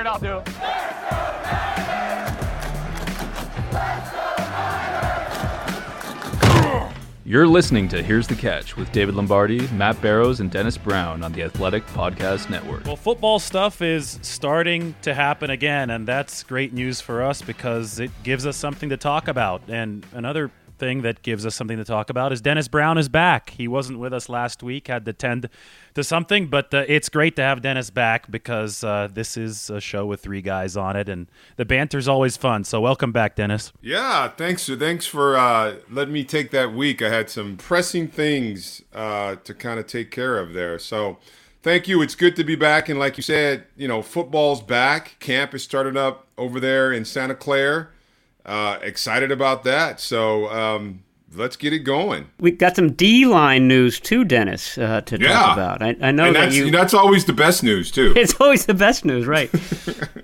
scared, I'll do. You're listening to Here's the Catch with David Lombardi, Matt Barrows, and Dennis Brown on the Athletic Podcast Network. Well, football stuff is starting to happen again, and that's great news for us because it gives us something to talk about. And another thing that gives us something to talk about is Dennis Brown is back. He wasn't with us last week, had to tend to something, but uh, it's great to have Dennis back because uh, this is a show with three guys on it, and the banter's always fun. So welcome back, Dennis. Yeah, thanks. Thanks for uh, letting me take that week. I had some pressing things uh, to kind of take care of there. So thank you. It's good to be back, and like you said, you know, football's back. Camp is started up over there in Santa Clara. Uh, excited about that. So um, let's get it going. We got some D line news too, Dennis, uh, to Yeah. talk about. I, I know and that that's, you. that's always the best news, too. It's always the best news, right?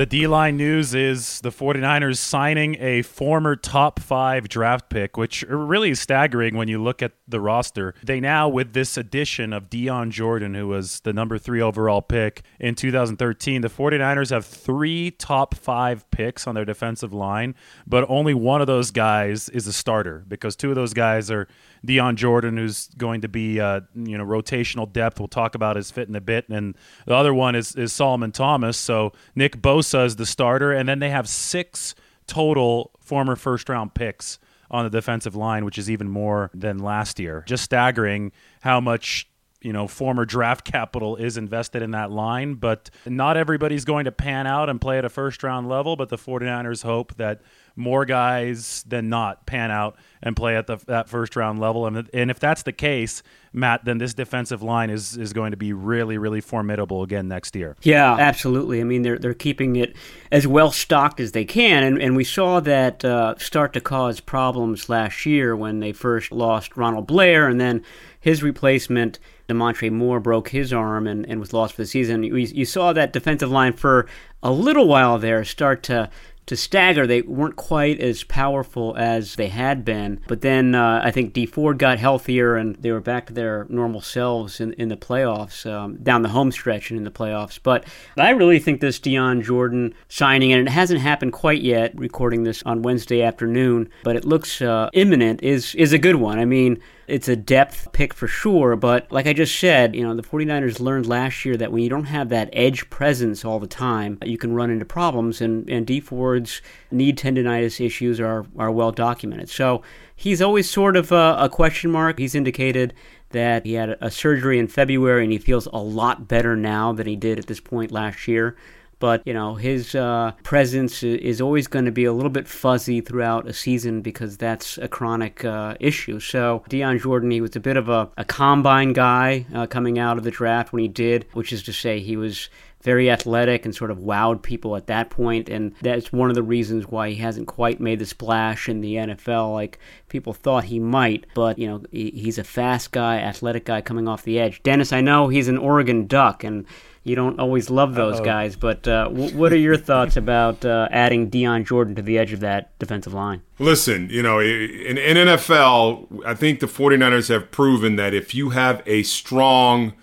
The D line news is the 49ers signing a former top five draft pick, which really is staggering when you look at the roster. They now, with this addition of Dion Jordan, who was the number three overall pick in 2013, the 49ers have three top five picks on their defensive line, but only one of those guys is a starter because two of those guys are Dion Jordan, who's going to be uh, you know rotational depth. We'll talk about his fit in a bit, and the other one is is Solomon Thomas. So Nick Bosa is the starter, and then they have six total former first round picks on the defensive line, which is even more than last year. Just staggering how much you know former draft capital is invested in that line but not everybody's going to pan out and play at a first round level but the 49ers hope that more guys than not pan out and play at the, that first round level and, and if that's the case matt then this defensive line is, is going to be really really formidable again next year Yeah, absolutely. I mean, they're they're keeping it as well stocked as they can, and and we saw that uh, start to cause problems last year when they first lost Ronald Blair, and then his replacement. Damontre Moore broke his arm and, and was lost for the season. You, you saw that defensive line for a little while there start to to stagger. They weren't quite as powerful as they had been. But then uh, I think Dee Ford got healthier and they were back to their normal selves in, in the playoffs, um, down the home stretch and in the playoffs. But I really think this Dion Jordan signing, and it hasn't happened quite yet, recording this on Wednesday afternoon, but it looks uh, imminent, is, is a good one. I mean, it's a depth pick for sure, but like I just said, you know, the 49ers learned last year that when you don't have that edge presence all the time, you can run into problems, and, and Dee Ford's knee tendonitis issues are, are well documented. So he's always sort of a, a question mark. He's indicated that he had a surgery in February and he feels a lot better now than he did at this point last year but you know his uh, presence is always going to be a little bit fuzzy throughout a season because that's a chronic uh, issue. So Dion Jordan, he was a bit of a, a combine guy uh, coming out of the draft when he did, which is to say he was very athletic and sort of wowed people at that point, and that's one of the reasons why he hasn't quite made the splash in the NFL like people thought he might. But you know he's a fast guy, athletic guy coming off the edge. Dennis, I know he's an Oregon Duck, and you don't always love those guys, but uh, w- what are your thoughts about uh, adding Dion Jordan to the edge of that defensive line? Listen, you know, in, in NFL, I think the 49ers have proven that if you have a strong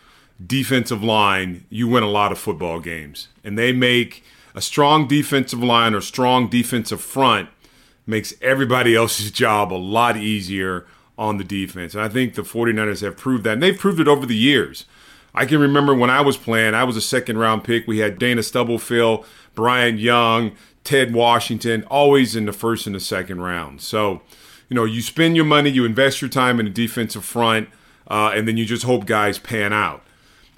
defensive line, you win a lot of football games. And they make a strong defensive line or strong defensive front makes everybody else's job a lot easier on the defense. And I think the 49ers have proved that. And they've proved it over the years. I can remember when I was playing, I was a second round pick. We had Dana Stubblefield, Brian Young, Ted Washington, always in the first and the second round. So, you know, you spend your money, you invest your time in the defensive front, uh, and then you just hope guys pan out.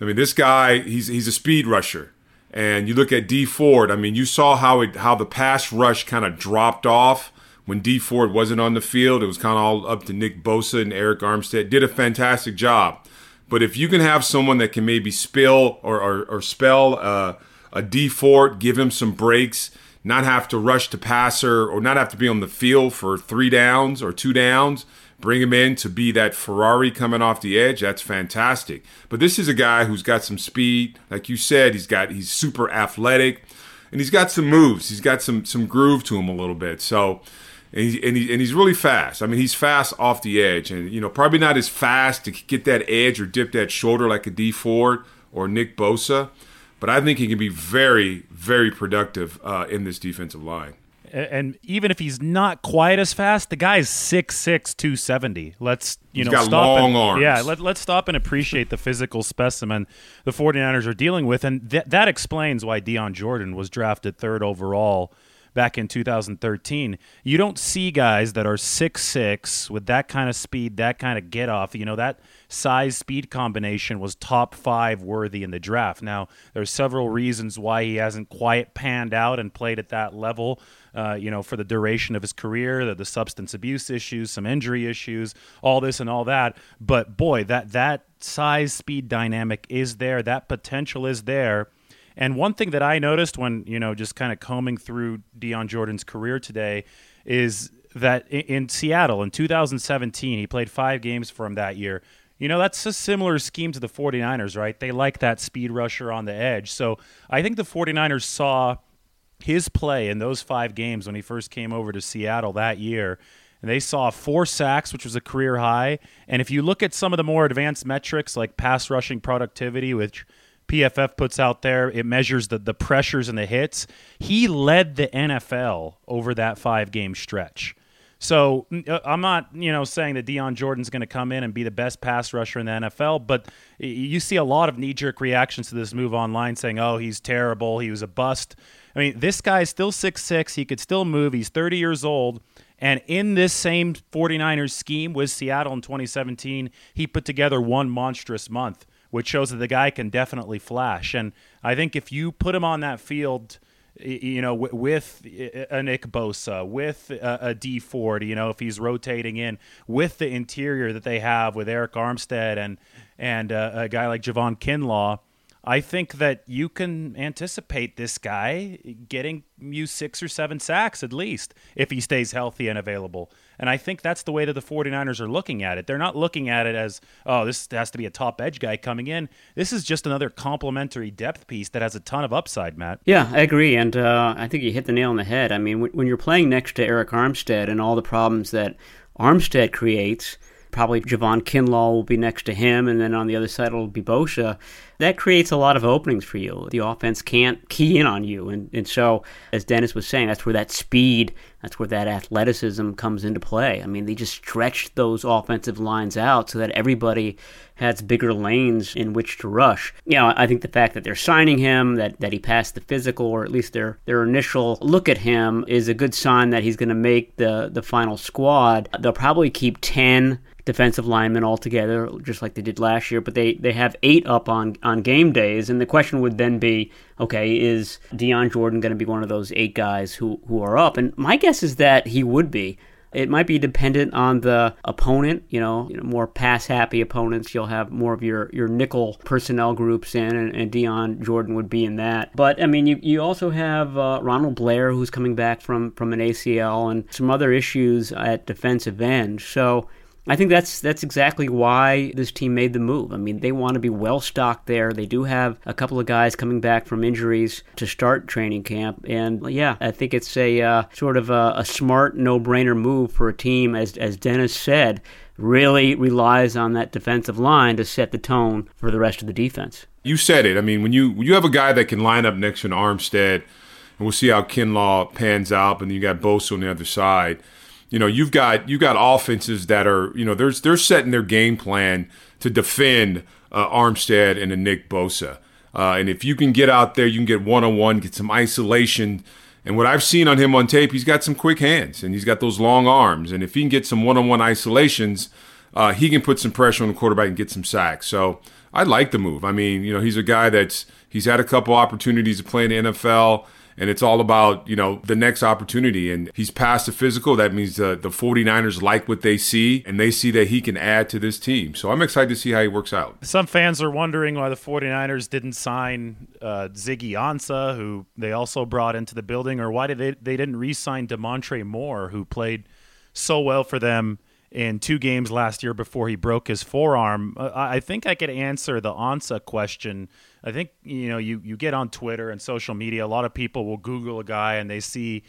I mean, this guy, he's he's a speed rusher. And you look at Dee Ford, I mean, you saw how it how the pass rush kind of dropped off when Dee Ford wasn't on the field. It was kind of all up to Nick Bosa and Arik Armstead. Did a fantastic job. But if you can have someone that can maybe spill or, or, or spell uh, a Dee Ford, give him some breaks, not have to rush to passer or not have to be on the field for three downs or two downs, bring him in to be that Ferrari coming off the edge, that's fantastic. But this is a guy who's got some speed. Like you said, he's got he's super athletic and he's got some moves. He's got some some groove to him a little bit. So and, he, and, he, and he's really fast. I mean, he's fast off the edge, and you know, probably not as fast to get that edge or dip that shoulder like a Dee Ford or Nick Bosa, but I think he can be very, very productive uh, in this defensive line. And even if he's not quite as fast, the guy's 6'6", 270. Let's you He's know got stop long and, arms. Yeah, let, let's stop and appreciate the physical specimen the 49ers are dealing with, and th- that explains why Dion Jordan was drafted third overall back in 2013. You don't see guys that are six six with that kind of speed, that kind of get off. You know that size speed combination was top five worthy in the draft. Now there's several reasons why he hasn't quite panned out and played at that level. Uh, you know, for the duration of his career, the, the substance abuse issues, some injury issues, all this and all that. But boy, that that size speed dynamic is there. That potential is there. And one thing that I noticed when, you know, just kind of combing through Dion Jordan's career today is that in, in Seattle in 2017, he played five games for him that year. You know, that's a similar scheme to the 49ers, right? They like that speed rusher on the edge. So I think the 49ers saw his play in those five games when he first came over to Seattle that year. And they saw four sacks, which was a career high. And if you look at some of the more advanced metrics like pass rushing productivity, which PFF puts out there, it measures the, the pressures and the hits. He led the NFL over that five game stretch. So uh, I'm not, you know, saying that Dion Jordan's going to come in and be the best pass rusher in the NFL, but you see a lot of knee-jerk reactions to this move online, saying, "Oh, he's terrible. He was a bust." I mean, this guy's still six six. He could still move. He's 30 years old. And in this same 49ers scheme with Seattle in 2017, he put together one monstrous month, which shows that the guy can definitely flash. And I think if you put him on that field, you know, with a Nick Bosa, with a Dee Ford, you know, if he's rotating in, with the interior that they have with Arik Armstead and and uh, a guy like Javon Kinlaw, I think that you can anticipate this guy getting you six or seven sacks at least if he stays healthy and available. And I think that's the way that the 49ers are looking at it. They're not looking at it as, oh, this has to be a top edge guy coming in. This is just another complementary depth piece that has a ton of upside, Matt. Yeah, I agree. And uh, I think you hit the nail on the head. I mean, when you're playing next to Arik Armstead and all the problems that Armstead creates, probably Javon Kinlaw will be next to him, and then on the other side it'll be Bosa that creates a lot of openings for you. The offense can't key in on you. And, and so, as Dennis was saying, that's where that speed, that's where that athleticism comes into play. I mean, they just stretched those offensive lines out so that everybody has bigger lanes in which to rush. You know, I think the fact that they're signing him, that, that he passed the physical, or at least their, their initial look at him, is a good sign that he's going to make the, the final squad. They'll probably keep 10 defensive linemen altogether, just like they did last year, but they, they have eight up on game days. And the question would then be okay, is Dion Jordan going to be one of those eight guys who, who are up? And my guess is that he would be. It might be dependent on the opponent. You know, you know more pass happy opponents. You'll have more of your, your nickel personnel groups in, and, and Dion Jordan would be in that. But I mean, you, you also have uh, Ronald Blair who's coming back from from an ACL and some other issues at defensive end. So I think that's that's exactly why this team made the move. I mean, they want to be well stocked there. They do have a couple of guys coming back from injuries to start training camp, and yeah, I think it's a uh, sort of a, a smart, no-brainer move for a team, as as Dennis said, really relies on that defensive line to set the tone for the rest of the defense. You said it. I mean, when you when you have a guy that can line up next to an Armstead, and we'll see how Kinlaw pans out, and you got Bosa on the other side you know, you've got you've got offenses that are, you know, they're they're setting their game plan to defend uh, Armstead and a Nick Bosa. Uh, and if you can get out there, you can get one on one, get some isolation. And what I've seen on him on tape, he's got some quick hands and he's got those long arms. And if he can get some one on one isolations, uh, he can put some pressure on the quarterback and get some sacks. So I like the move. I mean, you know, he's a guy that's he's had a couple opportunities to play in the NFL and it's all about you know the next opportunity. And he's passed the physical. That means the, the 49ers like what they see and they see that he can add to this team. So i'm excited to see how he works out. Some fans are wondering why the 49ers didn't sign uh, ziggy ansah who they also brought into the building or why did they, they didn't re-sign damontre moore who played so well for them in two games last year before he broke his forearm. Uh, I think I could answer the Ansah question I think you know you you get on Twitter and social media. A lot of people will Google a guy and they see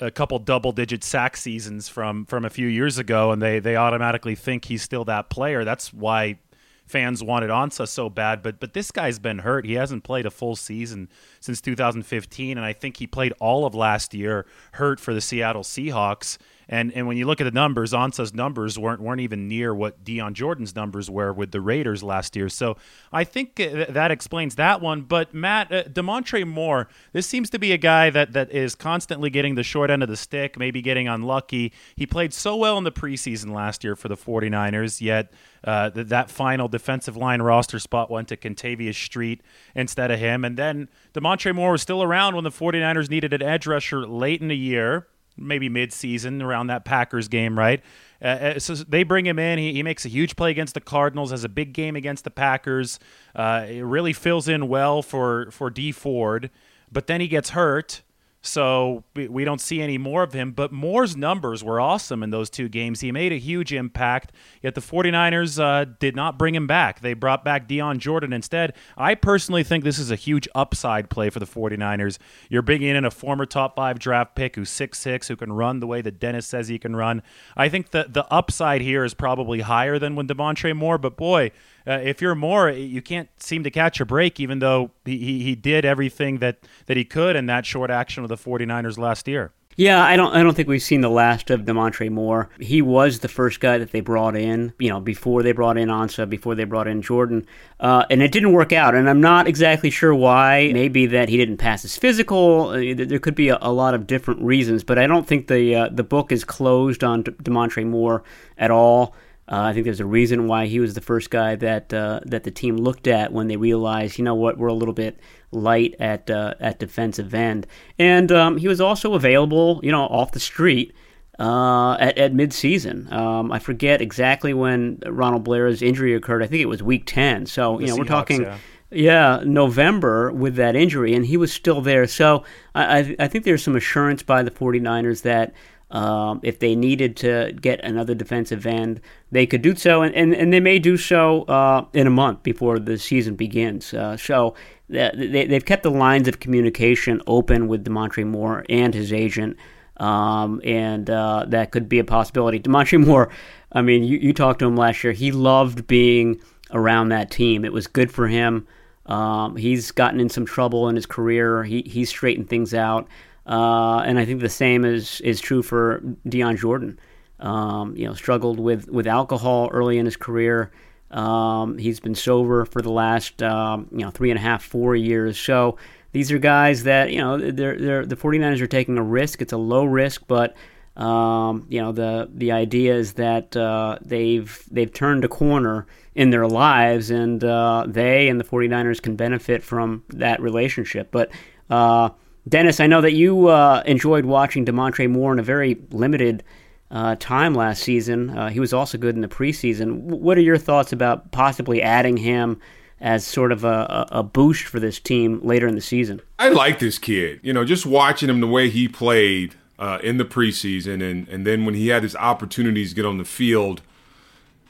a couple double digit sack seasons from from a few years ago, and they they automatically think he's still that player. That's why fans wanted Ansah so bad, but but this guy's been hurt. He hasn't played a full season since 2015, and I think he played all of last year hurt for the Seattle Seahawks. And and when you look at the numbers, Ansah's numbers weren't weren't even near what Dion Jordan's numbers were with the Raiders last year. So I think uh, that explains that one. But Matt uh, Damontre Moore, this seems to be a guy that that is constantly getting the short end of the stick, maybe getting unlucky. He played so well in the preseason last year for the 49ers, yet uh, th- that final defensive line roster spot went to Kentavius Street instead of him. And then Damontre Moore was still around when the 49ers needed an edge rusher late in the year maybe mid-season around that Packers game, right? Uh, uh, so they bring him in. He, he makes a huge play against the Cardinals, has a big game against the Packers. Uh, it really fills in well for for Dee Ford, but then he gets hurt. So we don't see any more of him. But Moore's numbers were awesome in those two games. He made a huge impact, yet the 49ers uh, did not bring him back. They brought back Dion Jordan instead. I personally think this is a huge upside play for the 49ers. You're bringing in a former top five draft pick who's 6'6, who can run the way that Dennis says he can run. I think the, the upside here is probably higher than when Damontre Moore, but boy, uh, if you're Moore, you can't seem to catch a break, even though he, he, he did everything that, that he could in that short action of the 49ers last year. Yeah, I don't. I don't think we've seen the last of Damontre Moore. He was the first guy that they brought in. You know, before they brought in Ansah, before they brought in Jordan, uh, and it didn't work out. And I'm not exactly sure why. Maybe that he didn't pass his physical. Uh, there could be a, a, lot of different reasons. But I don't think the uh, the book is closed on Damontre Moore at all. Uh, I think there's a reason why he was the first guy that uh, that the team looked at when they realized, you know what, we're a little bit light at uh, at defensive end, and um, he was also available, you know, off the street uh, at at midseason. Um, I forget exactly when Ronald Blair's injury occurred. I think it was week ten. So you know, Seahawks, we're talking. Yeah. Yeah, November with that injury, and he was still there. So I, I think there's some assurance by the 49ers that um, if they needed to get another defensive end, they could do so, and, and, and they may do so uh, in a month before the season begins. Uh, so they, they've kept the lines of communication open with Damontre Moore and his agent, um, and uh, that could be a possibility. Damontre Moore, I mean, you, you talked to him last year. He loved being around that team. It was good for him. Um, he's gotten in some trouble in his career. He he's straightened things out. Uh, and I think the same is is true for Dion Jordan. Um, you know, struggled with with alcohol early in his career. Um, he's been sober for the last um, you know three and a half, four years. So these are guys that you know they're, they're the 49ers are taking a risk. It's a low risk, but um, you know the the idea is that uh, they've they've turned a corner in their lives, and uh, they and the 49ers can benefit from that relationship. But uh, Dennis, I know that you uh, enjoyed watching Damontre Moore in a very limited uh, time last season. Uh, he was also good in the preseason. What are your thoughts about possibly adding him as sort of a, a boost for this team later in the season? I like this kid. You know, just watching him the way he played uh, in the preseason, and and then when he had his opportunities to get on the field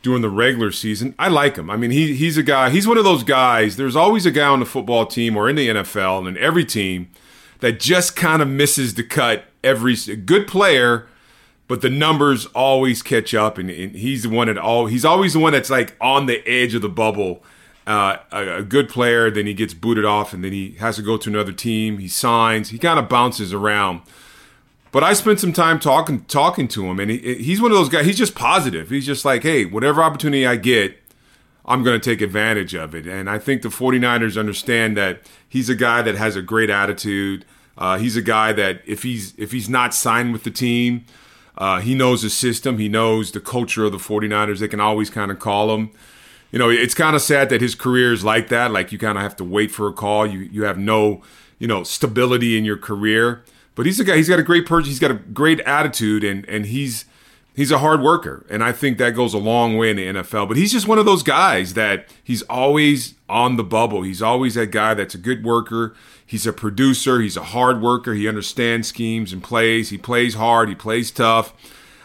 during the regular season, I like him. I mean, he he's a guy. He's one of those guys. There's always a guy on the football team or in the NFL and in every team that just kind of misses the cut every good player, but the numbers always catch up, and, and, he's the one that all he's always the one that's like on the edge of the bubble. Uh, a, a, good player, then he gets booted off, and then he has to go to another team. He signs. He kind of bounces around. But I spent some time talking talking to him, and he, he's one of those guys. He's just positive. He's just like, hey, whatever opportunity I get, I'm going to take advantage of it. And I think the 49ers understand that he's a guy that has a great attitude. Uh, he's a guy that if he's if he's not signed with the team, uh, he knows the system. He knows the culture of the 49ers. They can always kind of call him. You know, it's kind of sad that his career is like that. Like you kind of have to wait for a call. You you have no you know stability in your career. But he's a guy. He's got a great person. He's got a great attitude, and and he's he's a hard worker, and I think that goes a long way in the NFL. But he's just one of those guys that he's always on the bubble. He's always that guy that's a good worker. He's a producer. He's a hard worker. He understands schemes and plays. He plays hard. He plays tough.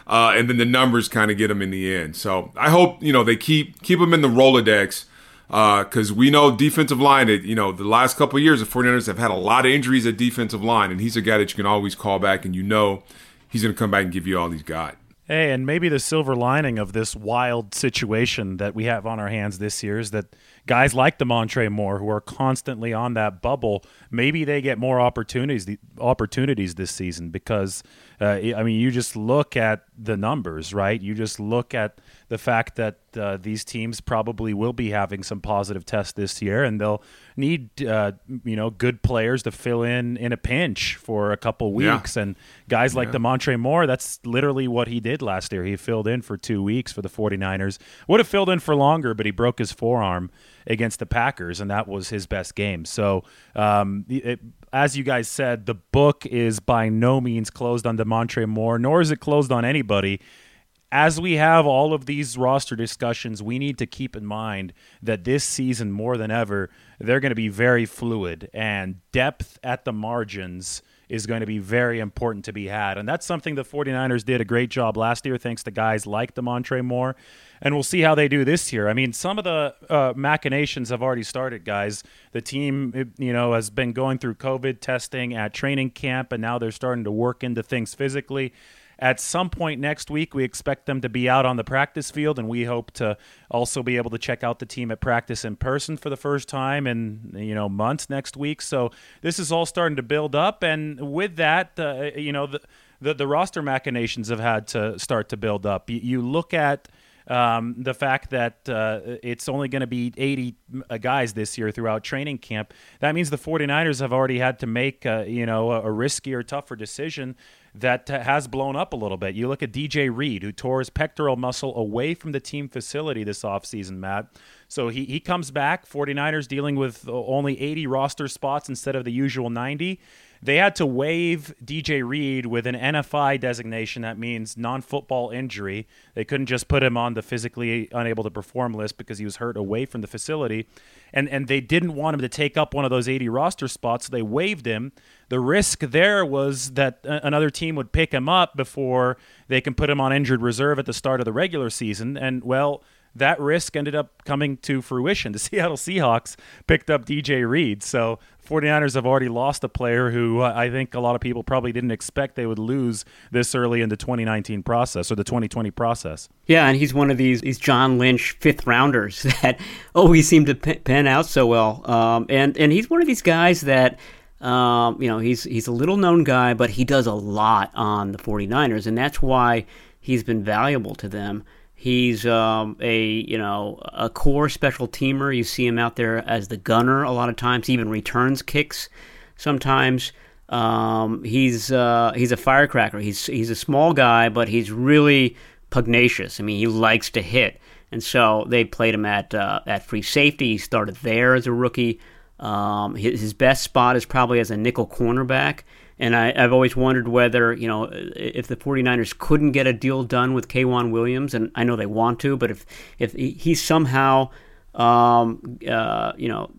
Uh, and then the numbers kind of get him in the end. So I hope you know they keep keep him in the Rolodex because uh, we know defensive line. It, you know the last couple years the 49ers have had a lot of injuries at defensive line, and he's a guy that you can always call back, and you know he's going to come back and give you all he's got. Hey, and maybe the silver lining of this wild situation that we have on our hands this year is that guys like Damontre Moore, who are constantly on that bubble, maybe they get more opportunities opportunities this season because uh, I mean, you just look at the numbers, right? You just look at the fact that uh, these teams probably will be having some positive tests this year, and they'll need uh, you know good players to fill in in a pinch for a couple weeks. Yeah. And guys like yeah. Damontre Moore, that's literally what he did last year. He filled in for two weeks for the 49ers. Would have filled in for longer, but he broke his forearm against the Packers, and that was his best game. So, um, it, as you guys said, the book is by no means closed on Damontre Moore, nor is it closed on anybody as we have all of these roster discussions, we need to keep in mind that this season, more than ever, they're going to be very fluid, and depth at the margins is going to be very important to be had. And that's something the 49ers did a great job last year, thanks to guys like Damontre Moore. And we'll see how they do this year. I mean, some of the uh, machinations have already started, guys. The team, you know, has been going through COVID testing at training camp, and now they're starting to work into things physically. At some point next week, we expect them to be out on the practice field, and we hope to also be able to check out the team at practice in person for the first time in you know months next week. So this is all starting to build up, and with that, uh, you know the, the, the roster machinations have had to start to build up. You, you look at um, the fact that uh, it's only going to be 80 uh, guys this year throughout training camp, that means the 49ers have already had to make, uh, you know, a, riskier, tougher decision that has blown up a little bit. You look at DJ Reed, who tore his pectoral muscle away from the team facility this offseason, Matt. So he, he comes back, 49ers dealing with only 80 roster spots instead of the usual 90. They had to waive DJ Reed with an NFI designation. That means non football injury. They couldn't just put him on the physically unable to perform list because he was hurt away from the facility. And, and they didn't want him to take up one of those 80 roster spots, so they waived him. The risk there was that another team would pick him up before they can put him on injured reserve at the start of the regular season. And, well, that risk ended up coming to fruition. The Seattle Seahawks picked up DJ Reed. So 49ers have already lost a player who uh, I think a lot of people probably didn't expect they would lose this early in the 2019 process or the 2020 process. Yeah, and he's one of these these John Lynch fifth rounders that always seem to pan out so well. Um, and and he's one of these guys that um, you know, he's he's a little known guy, but he does a lot on the 49ers and that's why he's been valuable to them. He's um, a you know a core special teamer. You see him out there as the gunner a lot of times. He even returns kicks sometimes. Um, he's uh, he's a firecracker. He's he's a small guy, but he's really pugnacious. I mean, he likes to hit, and so they played him at uh, at free safety. He started there as a rookie. Um, his, his best spot is probably as a nickel cornerback. And I, have always wondered whether, you know, if the 49ers couldn't get a deal done with K'Waun Williams, and I know they want to, but if, if he somehow, um, uh, you know,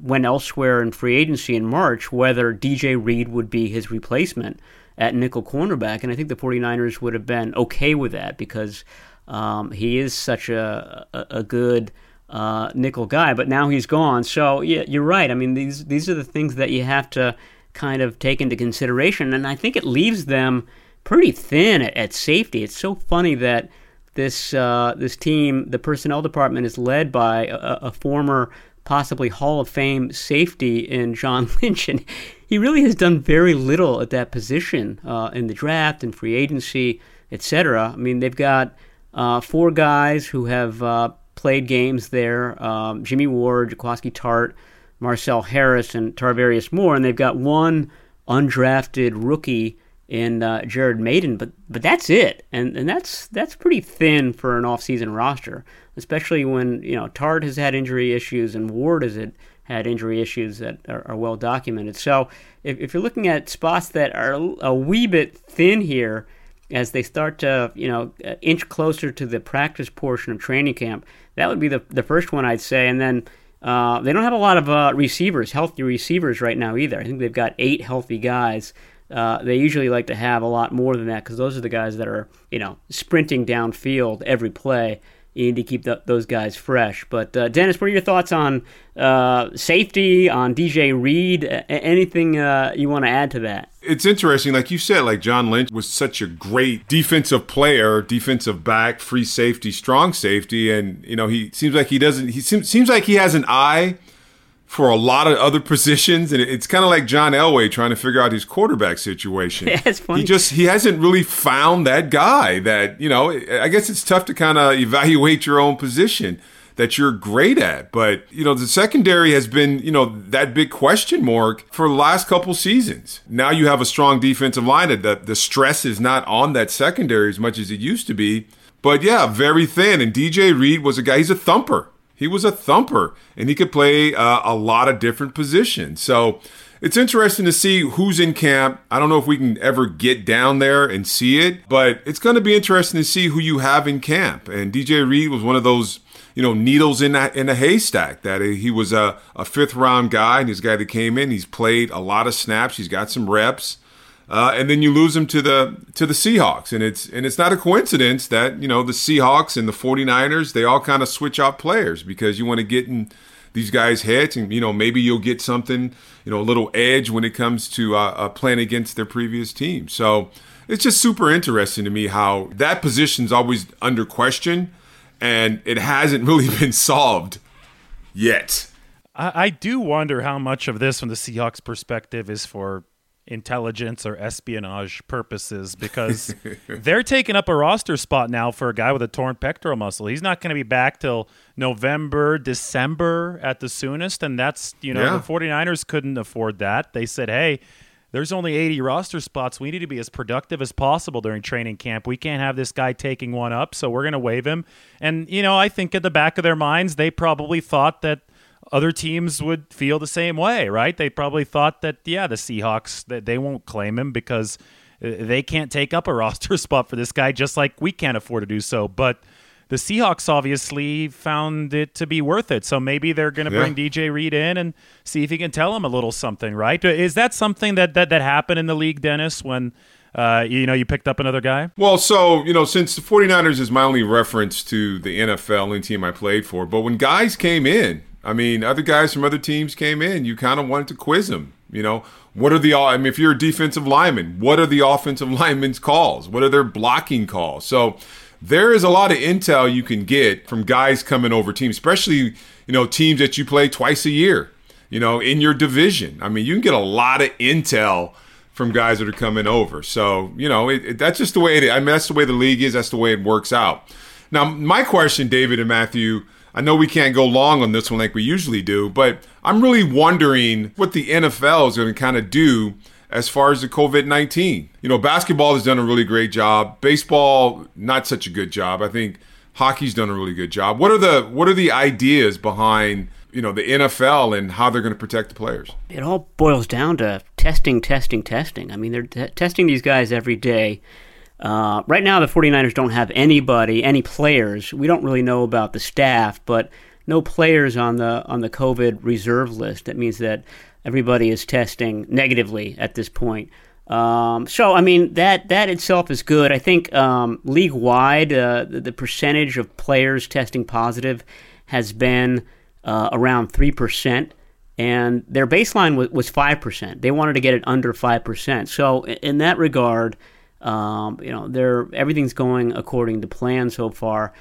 went elsewhere in free agency in March, whether DJ Reed would be his replacement at nickel cornerback. And I think the 49ers would have been okay with that because um, he is such a, a, a good uh, nickel guy. But now he's gone. So, yeah, you're right. I mean, these, these are the things that you have to kind of take into consideration. And I think it leaves them pretty thin at, at safety. It's so funny that this uh, this team, the personnel department, is led by a, a, former, possibly Hall of Fame safety in John Lynch, and he really has done very little at that position uh, in the draft and free agency, etc. I mean, they've got uh, four guys who have uh, played games there: um, Jimmy Ward, Jaquiski Tartt. Marcel Harris and Tarvarius Moore, and they've got one undrafted rookie in uh, Jared Mayden, but but that's it, and and that's that's pretty thin for an offseason roster, especially when you know Tartt has had injury issues and Ward has had, had injury issues that are, are well documented. So if, if you're looking at spots that are a wee bit thin here, as they start to you know inch closer to the practice portion of training camp, that would be the the first one I'd say, and then uh, they don't have a lot of uh, receivers, healthy receivers right now either. I think they've got eight healthy guys. Uh, they usually like to have a lot more than that because those are the guys that are, you know, sprinting downfield every play. You need to keep the, those guys fresh. But uh, Dennis, what are your thoughts on uh, safety, on DJ Reed? anything uh, you want to add to that? It's interesting, like you said, like John Lynch was such a great defensive player, defensive back, free safety, strong safety, and you know he seems like he doesn't. He seems seems like he has an eye for a lot of other positions, and it's kind of like John Elway trying to figure out his quarterback situation. Yeah, it's funny. He just he hasn't really found that guy that you know. I guess it's tough to kind of evaluate your own position that you're great at. But, you know, the secondary has been, you know, that big question mark for the last couple seasons. Now you have a strong defensive line that the stress is not on that secondary as much as it used to be. But yeah, very thin. And DJ Reed was a guy, he's a thumper. He was a thumper and he could play uh, a lot of different positions. So it's interesting to see who's in camp. I don't know if we can ever get down there and see it, but it's going to be interesting to see who you have in camp. And DJ Reed was one of those you know, needles in that in a haystack. That he was a, a fifth round guy, and he's a guy that came in. He's played a lot of snaps. He's got some reps. Uh, and then you lose him to the to the Seahawks, and it's and it's not a coincidence that you know the Seahawks and the 49ers they all kind of switch out players because you want to get in these guys' heads, and you know maybe you'll get something you know a little edge when it comes to uh, uh, playing against their previous team. So it's just super interesting to me how that position's always under question and it hasn't really been solved yet. I, I do wonder how much of this, from the Seahawks' perspective, is for intelligence or espionage purposes because they're taking up a roster spot now for a guy with a torn pectoral muscle. He's not going to be back till November, December at the soonest. And that's, you know, yeah. the 49ers couldn't afford that. They said, hey, there's only 80 roster spots. We need to be as productive as possible during training camp. We can't have this guy taking one up, so we're going to waive him. And, you know, I think at the back of their minds, they probably thought that other teams would feel the same way, right? They probably thought that, yeah, the Seahawks, that they won't claim him because uh, they can't take up a roster spot for this guy, just like we can't afford to do so. But the Seahawks obviously found it to be worth it. So maybe they're going to yeah. bring DJ Reed in and see if he can tell him a little something, right? Is that something that that, that happened in the league, Dennis, when uh, you know you picked up another guy? Well, so, you know, since the 49ers is my only reference to the NFL, only team I played for, but when guys came in, I mean, other guys from other teams came in, you kind of wanted to quiz them, you know, what are the I mean if you're a defensive lineman, what are the offensive linemen's calls? What are their blocking calls? So there is a lot of intel you can get from guys coming over teams, especially you know teams that you play twice a year. You know, in your division. I mean, you can get a lot of intel from guys that are coming over. So you know, it, it, that's just the way it. I mean, that's the way the league is. That's the way it works out. Now, my question, David and Matthew. I know we can't go long on this one like we usually do, but I'm really wondering what the NFL is going to kind of do as far as the COVID 19. You know, basketball has done a really great job. Baseball, not such a good job. I think hockey's done a really good job. What are the what are the ideas behind you know the NFL and how they're going to protect the players? It all boils down to testing, testing, testing. I mean, they're t- testing these guys every day. Uh, right now, the 49ers don't have anybody, any players. We don't really know about the staff, but no players on the on the COVID reserve list. That means that everybody is testing negatively at this point. Um, so I mean that that itself is good. I think um, league wide uh, the, the, percentage of players testing positive has been uh, around three percent, and their baseline was five percent. They wanted to get it under five percent. So in that regard, um, you know, they're everything's going according to plan so far.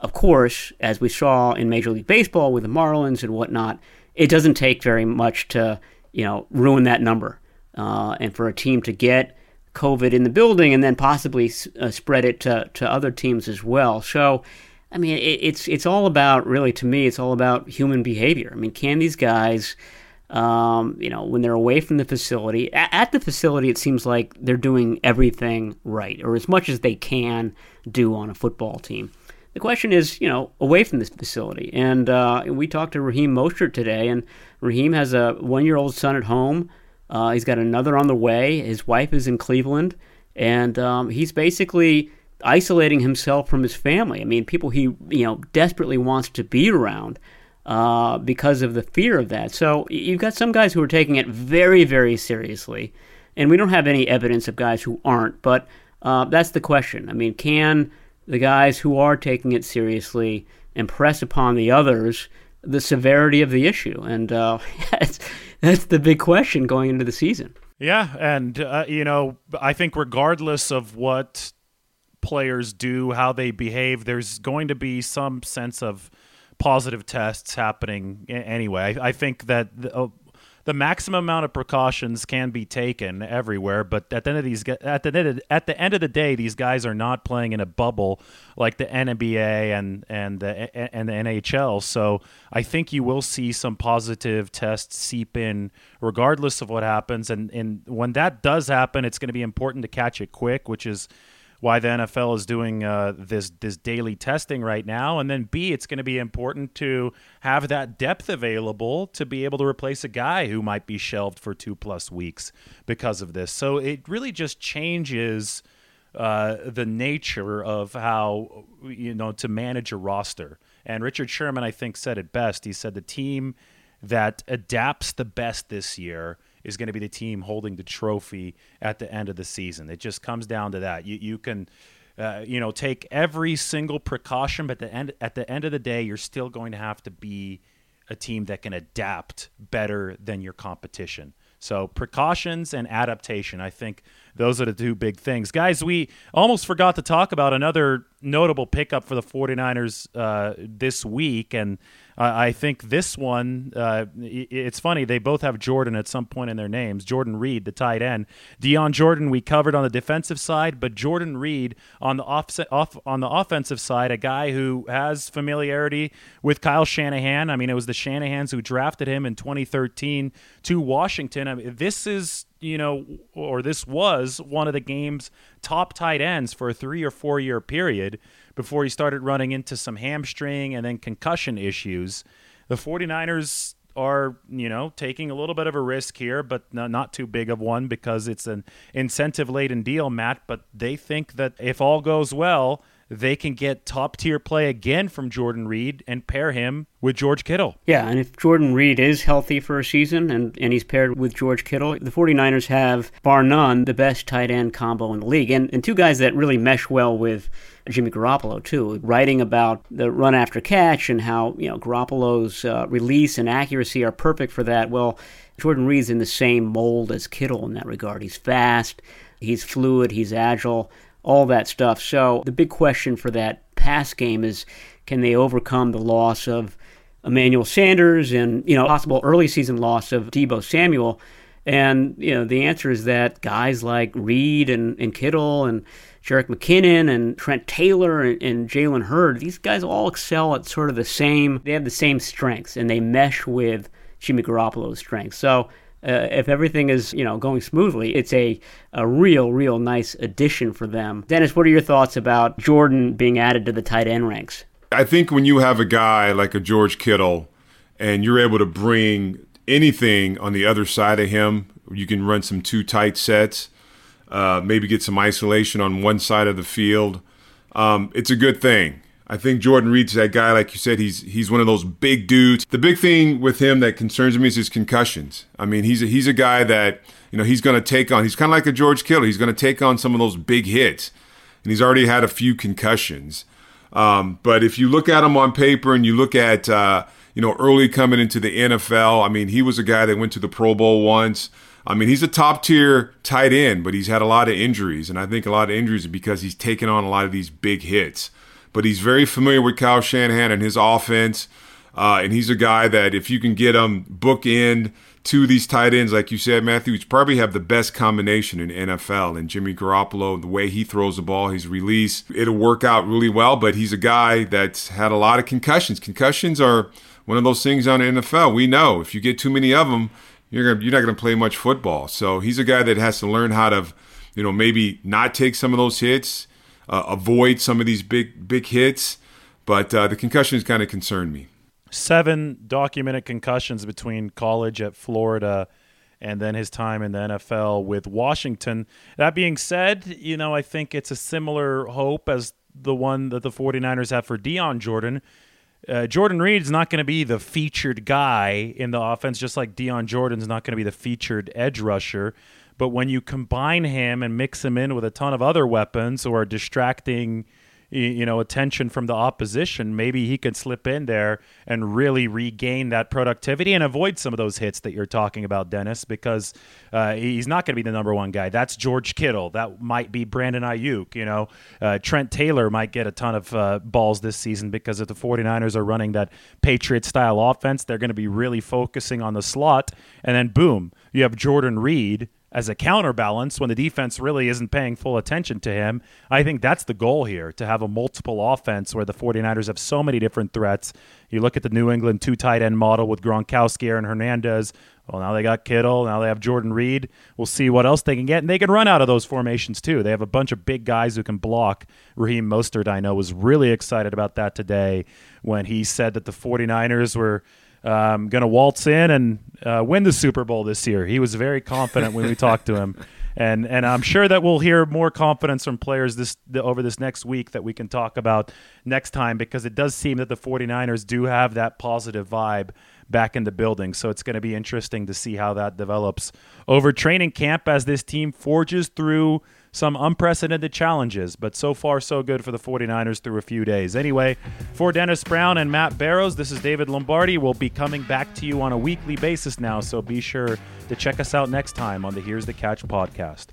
Of course, as we saw in Major League Baseball with the Marlins and whatnot, it doesn't take very much to you know ruin that number, uh, and for a team to get COVID in the building and then possibly uh, spread it to, to other teams as well. So, I mean, it, it's it's all about really to me, it's all about human behavior. I mean, can these guys, um, you know, when they're away from the facility, at, at, the facility, it seems like they're doing everything right or as much as they can do on a football team. The question is, you know, away from this facility. And uh, we talked to Raheem Mostert today, and Raheem has a one year old son at home. Uh, he's got another on the way. His wife is in Cleveland, and um, he's basically isolating himself from his family. I mean, people he you know desperately wants to be around uh, because of the fear of that. So you've got some guys who are taking it very, very seriously, and we don't have any evidence of guys who aren't. But uh, that's the question. I mean, can the guys who are taking it seriously impress upon the others the severity of the issue? And uh, that's, that's the big question going into the season. Yeah, and uh, you know, I think regardless of what players do, how they behave, there's going to be some sense of positive tests happening anyway. I, I think that the, uh, the maximum amount of precautions can be taken everywhere, but at the end of these at the at the end of the day, these guys are not playing in a bubble like the NBA and and the and the NHL. So I think you will see some positive tests seep in, regardless of what happens. And and when that does happen, it's going to be important to catch it quick, which is why the NFL is doing uh, this this daily testing right now, and then B, it's going to be important to have that depth available to be able to replace a guy who might be shelved for two plus weeks because of this. So it really just changes uh, the nature of how you know to manage a roster. And Richard Sherman, I think, said it best. He said the team that adapts the best this year is going to be the team holding the trophy at the end of the season. It just comes down to that. You you can. Uh, you know, take every single precaution, but the end, at the end of the day, you're still going to have to be a team that can adapt better than your competition. So precautions and adaptation, I think those are the two big things. Guys, we almost forgot to talk about another notable pickup for the 49ers uh, this week, and I think this one, uh, it's funny. They both have Jordan at some point in their names. Jordan Reed, the tight end. Dion Jordan, we covered on the defensive side, but Jordan Reed on the offset, off on the offensive side, a guy who has familiarity with Kyle Shanahan. I mean, it was the Shanahans who drafted him in 2013 to Washington. I mean, this is you know, or this was one of the game's top tight ends for a three or four year period before he started running into some hamstring and then concussion issues. The 49ers are, you know, taking a little bit of a risk here, but not too big of one because it's an incentive laden deal, Matt. But they think that if all goes well, they can get top tier play again from Jordan Reed and pair him with George Kittle. Yeah, and if Jordan Reed is healthy for a season and, and he's paired with George Kittle, the 49ers have, bar none, the best tight end combo in the league. And, and two guys that really mesh well with Jimmy Garoppolo too, writing about the run after catch and how you know Garoppolo's uh, release and accuracy are perfect for that. Well, Jordan Reed's in the same mold as Kittle in that regard. He's fast, he's fluid, he's agile all that stuff. So the big question for that pass game is can they overcome the loss of Emmanuel Sanders and, you know, possible early season loss of Deebo Samuel? And, you know, the answer is that guys like Reed and, and Kittle and Jerick McKinnon and Trent Taylor and, and Jalen Hurd, these guys all excel at sort of the same, they have the same strengths and they mesh with Jimmy Garoppolo's strengths. So uh, if everything is you know going smoothly, it's a a real real nice addition for them. Dennis, what are your thoughts about Jordan being added to the tight end ranks? I think when you have a guy like a George Kittle, and you're able to bring anything on the other side of him, you can run some two tight sets, uh, maybe get some isolation on one side of the field. Um, it's a good thing. I think Jordan Reed's that guy, like you said, he's he's one of those big dudes. The big thing with him that concerns me is his concussions. I mean, he's a, he's a guy that you know he's going to take on. He's kind of like a George Kittle. He's going to take on some of those big hits, and he's already had a few concussions. Um, but if you look at him on paper and you look at uh, you know early coming into the NFL, I mean, he was a guy that went to the Pro Bowl once. I mean, he's a top tier tight end, but he's had a lot of injuries, and I think a lot of injuries because he's taken on a lot of these big hits but he's very familiar with Kyle Shanahan and his offense. Uh, and he's a guy that if you can get him bookend to these tight ends, like you said, Matthew, he's probably have the best combination in NFL. And Jimmy Garoppolo, the way he throws the ball, his release, it'll work out really well. But he's a guy that's had a lot of concussions. Concussions are one of those things on NFL. We know if you get too many of them, you're gonna, you're not going to play much football. So he's a guy that has to learn how to, you know, maybe not take some of those hits uh, avoid some of these big big hits. But uh, the concussions kind of concern me. Seven documented concussions between college at Florida and then his time in the NFL with Washington. That being said, you know, I think it's a similar hope as the one that the 49ers have for Dion Jordan. Uh, Jordan Reed is not going to be the featured guy in the offense, just like Dion Jordan's not going to be the featured edge rusher. But when you combine him and mix him in with a ton of other weapons or distracting, you know attention from the opposition, maybe he can slip in there and really regain that productivity and avoid some of those hits that you're talking about, Dennis, because uh, he's not going to be the number one guy. That's George Kittle. That might be Brandon Aiyuk. You know, uh, Trent Taylor might get a ton of uh, balls this season because if the 49ers are running that Patriot style offense, they're going to be really focusing on the slot, and then boom, you have Jordan Reed as a counterbalance when the defense really isn't paying full attention to him. I think that's the goal here to have a multiple offense where the 49ers have so many different threats. You look at the New England two tight end model with Gronkowski and Hernandez. Well, now they got Kittle. Now they have Jordan Reed. We'll see what else they can get. And they can run out of those formations, too. They have a bunch of big guys who can block. Raheem Mostert, I know, was really excited about that today when he said that the 49ers were – um, going to waltz in and uh, win the Super Bowl this year. He was very confident when we talked to him. And, and I'm sure that we'll hear more confidence from players this over this next week that we can talk about next time because it does seem that the 49ers do have that positive vibe back in the building. So it's going to be interesting to see how that develops over training camp as this team forges through – some unprecedented challenges, but so far so good for the 49ers through a few days. Anyway, for Dennis Brown and Matt Barrows, this is David Lombardi. We'll be coming back to you on a weekly basis now, so be sure to check us out next time on the Here's the Catch podcast.